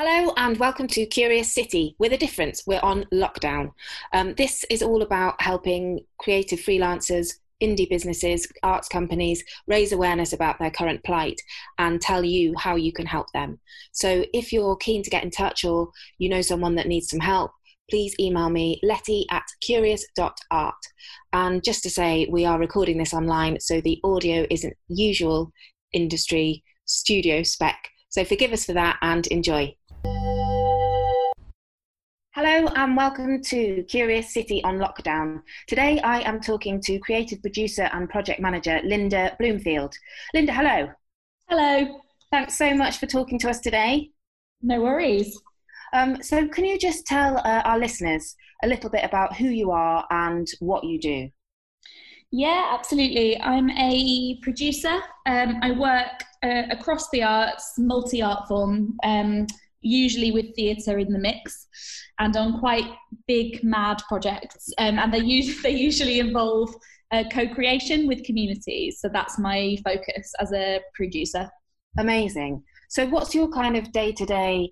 Hello and welcome to Curious City. With a difference, we're on lockdown. Um, this is all about helping creative freelancers, indie businesses, arts companies raise awareness about their current plight and tell you how you can help them. So if you're keen to get in touch or you know someone that needs some help, please email me letty at curious.art. And just to say, we are recording this online, so the audio isn't usual industry studio spec. So forgive us for that and enjoy. Hello and welcome to Curious City on Lockdown. Today I am talking to creative producer and project manager Linda Bloomfield. Linda, hello. Hello. Thanks so much for talking to us today. No worries. Um, so, can you just tell uh, our listeners a little bit about who you are and what you do? Yeah, absolutely. I'm a producer. Um, I work uh, across the arts, multi art form. Um, usually with theatre in the mix and on quite big mad projects. Um, and they, use, they usually involve uh, co-creation with communities. So that's my focus as a producer. Amazing. So what's your kind of day-to-day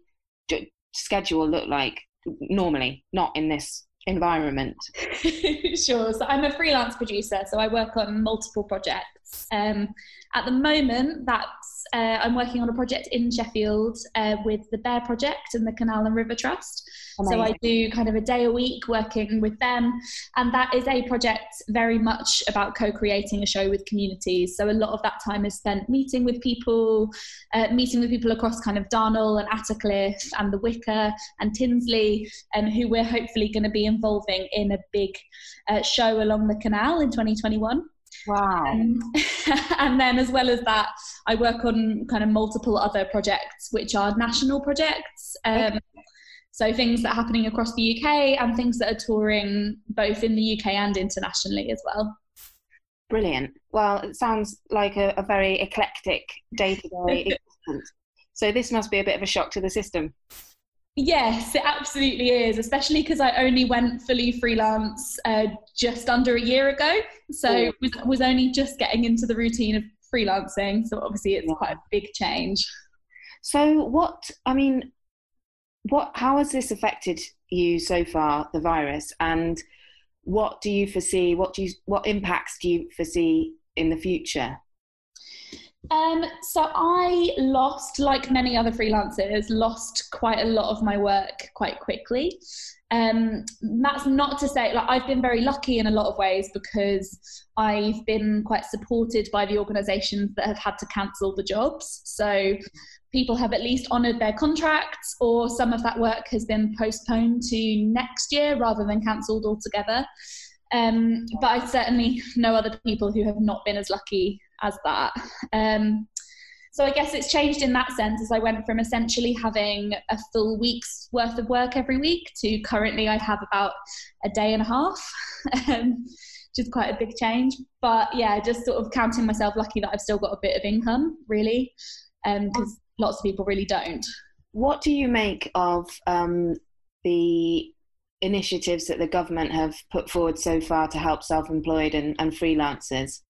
schedule look like normally not in this environment? Sure. So i'm a freelance producer so i work on multiple projects um, at the moment that's uh, I'm working on a project in Sheffield uh, with the Bear Project and the Canal and River Trust. Amazing. So I do kind of a day a week working with them, and that is a project very much about co-creating a show with communities. So a lot of that time is spent meeting with people, uh, meeting with people across kind of Darnall and Attercliffe and the Wicker and Tinsley, and who we're hopefully going to be involving in a big uh, show along the canal in 2021. Wow. Um, and then, as well as that, I work on kind of multiple other projects, which are national projects. Um, okay. So, things that are happening across the UK and things that are touring both in the UK and internationally as well. Brilliant. Well, it sounds like a, a very eclectic day to day existence. So, this must be a bit of a shock to the system. Yes, it absolutely is, especially because I only went fully freelance uh, just under a year ago. So was, was only just getting into the routine of freelancing. So obviously it's quite a big change. So what, I mean, what, how has this affected you so far, the virus? And what do you foresee, what do you, what impacts do you foresee in the future? Um, so I lost, like many other freelancers, lost quite a lot of my work quite quickly. Um, that's not to say like I've been very lucky in a lot of ways because I've been quite supported by the organisations that have had to cancel the jobs. So people have at least honoured their contracts, or some of that work has been postponed to next year rather than cancelled altogether. Um, but I certainly know other people who have not been as lucky as that. Um, so I guess it's changed in that sense as I went from essentially having a full week's worth of work every week to currently I have about a day and a half, um, which is quite a big change. But yeah, just sort of counting myself lucky that I've still got a bit of income, really, because um, lots of people really don't. What do you make of um, the initiatives that the government have put forward so far to help self-employed and, and freelancers?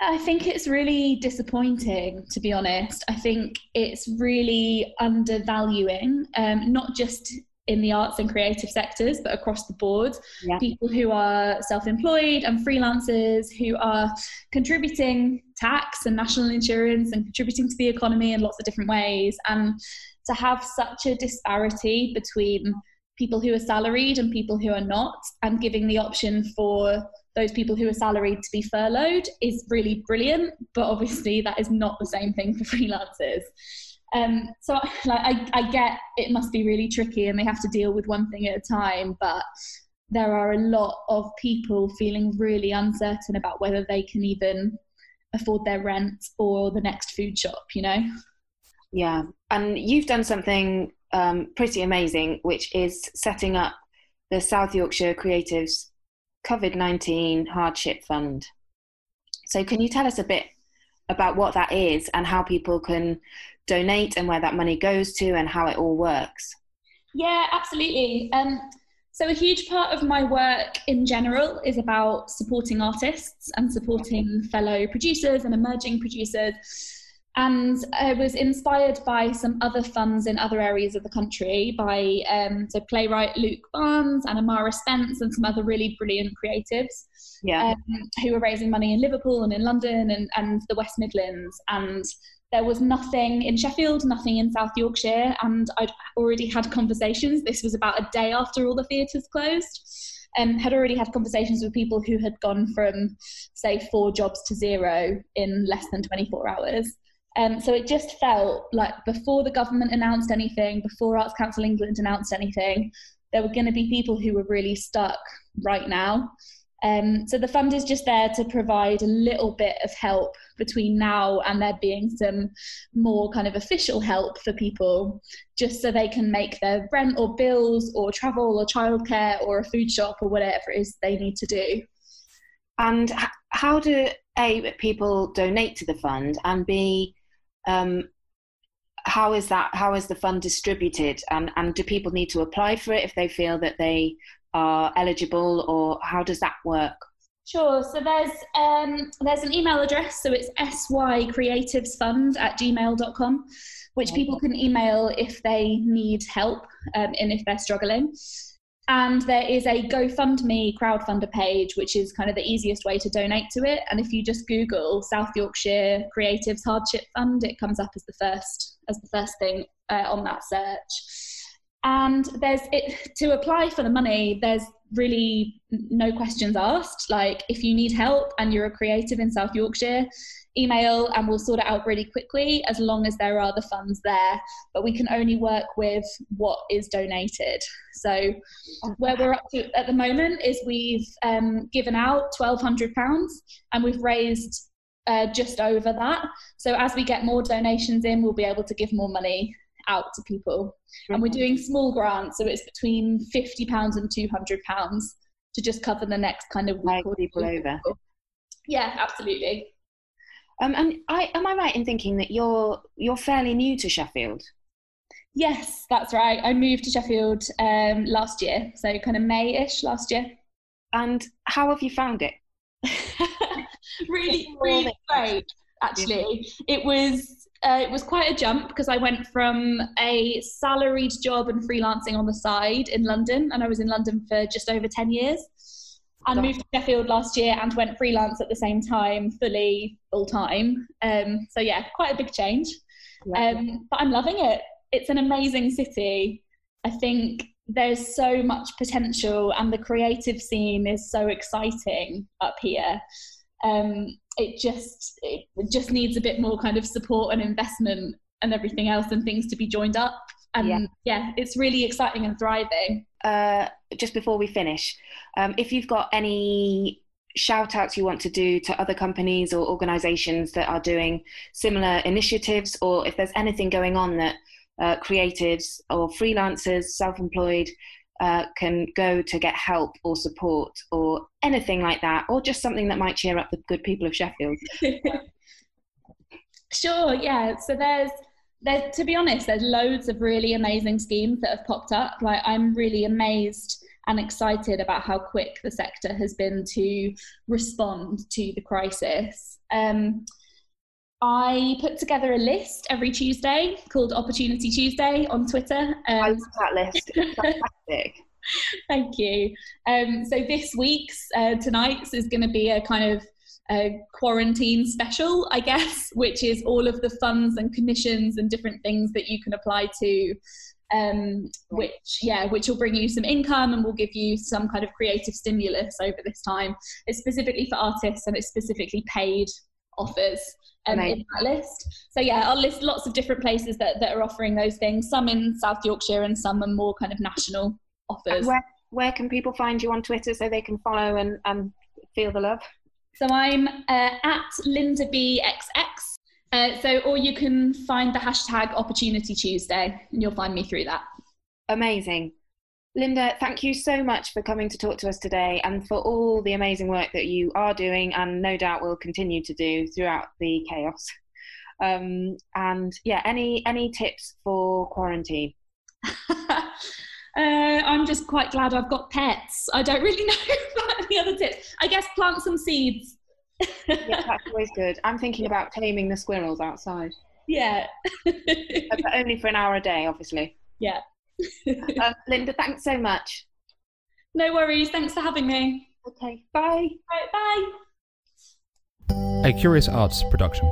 I think it's really disappointing, to be honest. I think it's really undervaluing, um, not just in the arts and creative sectors, but across the board. Yeah. People who are self employed and freelancers who are contributing tax and national insurance and contributing to the economy in lots of different ways. And to have such a disparity between people who are salaried and people who are not, and giving the option for those people who are salaried to be furloughed is really brilliant. But obviously, that is not the same thing for freelancers. Um, so, like, I, I get it must be really tricky, and they have to deal with one thing at a time. But there are a lot of people feeling really uncertain about whether they can even afford their rent or the next food shop. You know. Yeah, and you've done something um, pretty amazing, which is setting up the South Yorkshire Creatives COVID 19 Hardship Fund. So, can you tell us a bit about what that is and how people can donate and where that money goes to and how it all works? Yeah, absolutely. Um, so, a huge part of my work in general is about supporting artists and supporting fellow producers and emerging producers and I was inspired by some other funds in other areas of the country by um, so playwright Luke Barnes and Amara Spence and some other really brilliant creatives yeah. um, who were raising money in Liverpool and in London and, and the West Midlands and there was nothing in Sheffield, nothing in South Yorkshire, and I'd already had conversations. This was about a day after all the theatres closed um, had already had conversations with people who had gone from, say, four jobs to zero in less than 24 hours. Um, so it just felt like before the government announced anything, before Arts Council England announced anything, there were going to be people who were really stuck right now. Um, so the fund is just there to provide a little bit of help between now and there being some more kind of official help for people, just so they can make their rent or bills or travel or childcare or a food shop or whatever it is they need to do. And how do a people donate to the fund and b um, how is that how is the fund distributed and and do people need to apply for it if they feel that they are eligible, or how does that work? Sure. So there's um, there's an email address. So it's sycreativesfund at gmail.com, which people can email if they need help um, and if they're struggling. And there is a GoFundMe crowdfunder page, which is kind of the easiest way to donate to it. And if you just Google South Yorkshire Creatives Hardship Fund, it comes up as the first as the first thing uh, on that search and there's it to apply for the money there's really no questions asked like if you need help and you're a creative in south yorkshire email and we'll sort it out really quickly as long as there are the funds there but we can only work with what is donated so where we're up to at the moment is we've um, given out 1200 pounds and we've raised uh, just over that so as we get more donations in we'll be able to give more money out to people. And we're doing small grants, so it's between fifty pounds and two hundred pounds to just cover the next kind of week or people over. Yeah, absolutely. Um, and I am I right in thinking that you're you're fairly new to Sheffield? Yes, that's right. I moved to Sheffield um, last year, so kind of May-ish last year. And how have you found it? really, really great. Actually, it was uh, it was quite a jump because I went from a salaried job and freelancing on the side in London, and I was in London for just over 10 years. And moved to Sheffield last year and went freelance at the same time, fully full time. Um, so, yeah, quite a big change. Um, but I'm loving it. It's an amazing city. I think there's so much potential, and the creative scene is so exciting up here. Um, it just it just needs a bit more kind of support and investment and everything else and things to be joined up and yeah, yeah it's really exciting and thriving uh, just before we finish um, if you've got any shout outs you want to do to other companies or organizations that are doing similar initiatives or if there's anything going on that uh, creatives or freelancers self-employed uh, can go to get help or support or anything like that, or just something that might cheer up the good people of Sheffield? sure, yeah. So there's there's to be honest, there's loads of really amazing schemes that have popped up. Like I'm really amazed and excited about how quick the sector has been to respond to the crisis. Um, I put together a list every Tuesday called Opportunity Tuesday on Twitter. Um, I love that list. Fantastic. Thank you. Um, so this week's, uh, tonight's is going to be a kind of a quarantine special, I guess, which is all of the funds and commissions and different things that you can apply to. Um, which yeah, which will bring you some income and will give you some kind of creative stimulus over this time. It's specifically for artists and it's specifically paid offers um, in that list. So yeah, I'll list lots of different places that, that are offering those things. Some in South Yorkshire and some are more kind of national offers. Where, where can people find you on Twitter so they can follow and, and feel the love? So I'm uh, at Linda BXX. Uh, so, or you can find the hashtag Opportunity Tuesday, and you'll find me through that. Amazing. Linda, thank you so much for coming to talk to us today and for all the amazing work that you are doing and no doubt will continue to do throughout the chaos. Um, and yeah, any any tips for quarantine? Uh, I'm just quite glad I've got pets. I don't really know about any other tips. I guess plant some seeds. yeah, that's always good. I'm thinking about taming the squirrels outside. Yeah. Uh, but only for an hour a day, obviously. Yeah. Um, Linda, thanks so much. No worries. Thanks for having me. Okay. Bye. Bye. A Curious Arts production.